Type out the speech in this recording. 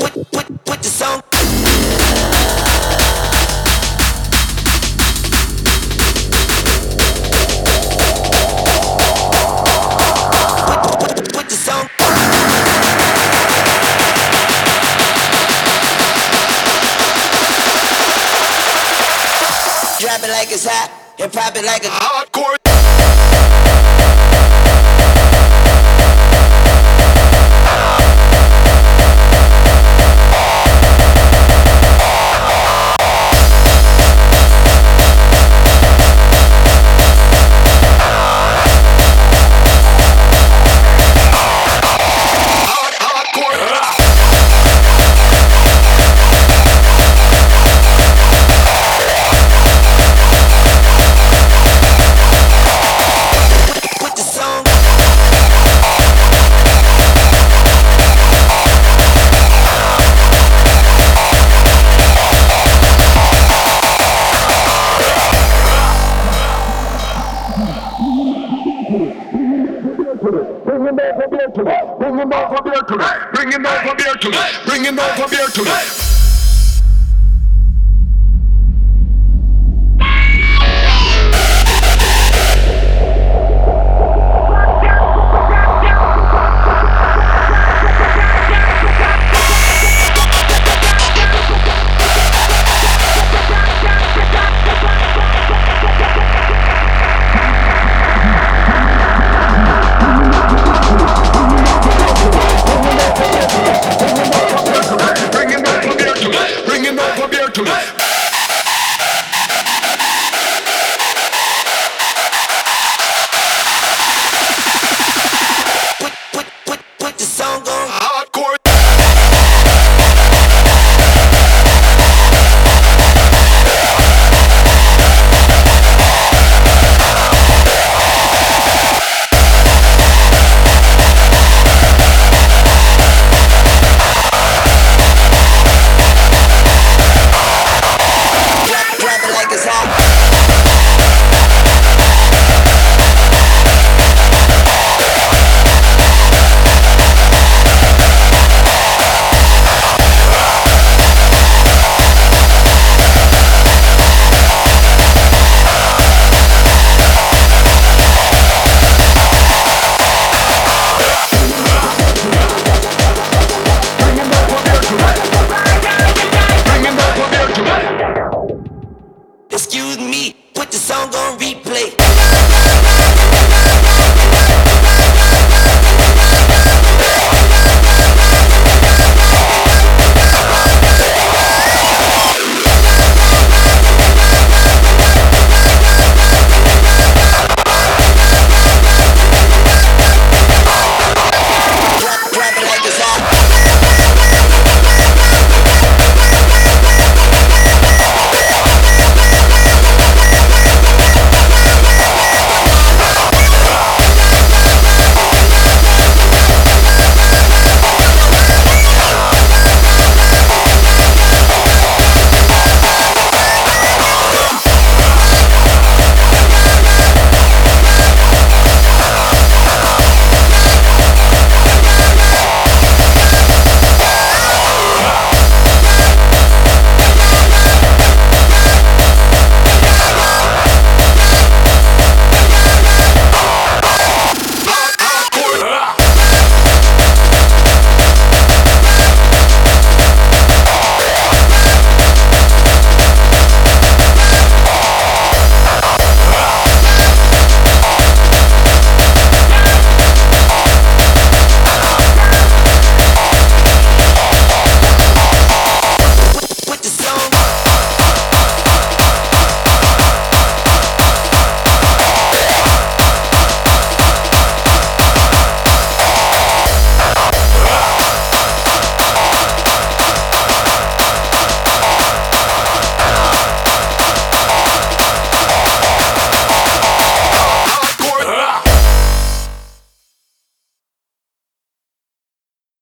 Drop it like it's hot and pop it like a Hardcore. Him over here to me. Bring him over here to me. Bring him over here to me. Bring him over here to me. Excuse me, put the song on replay.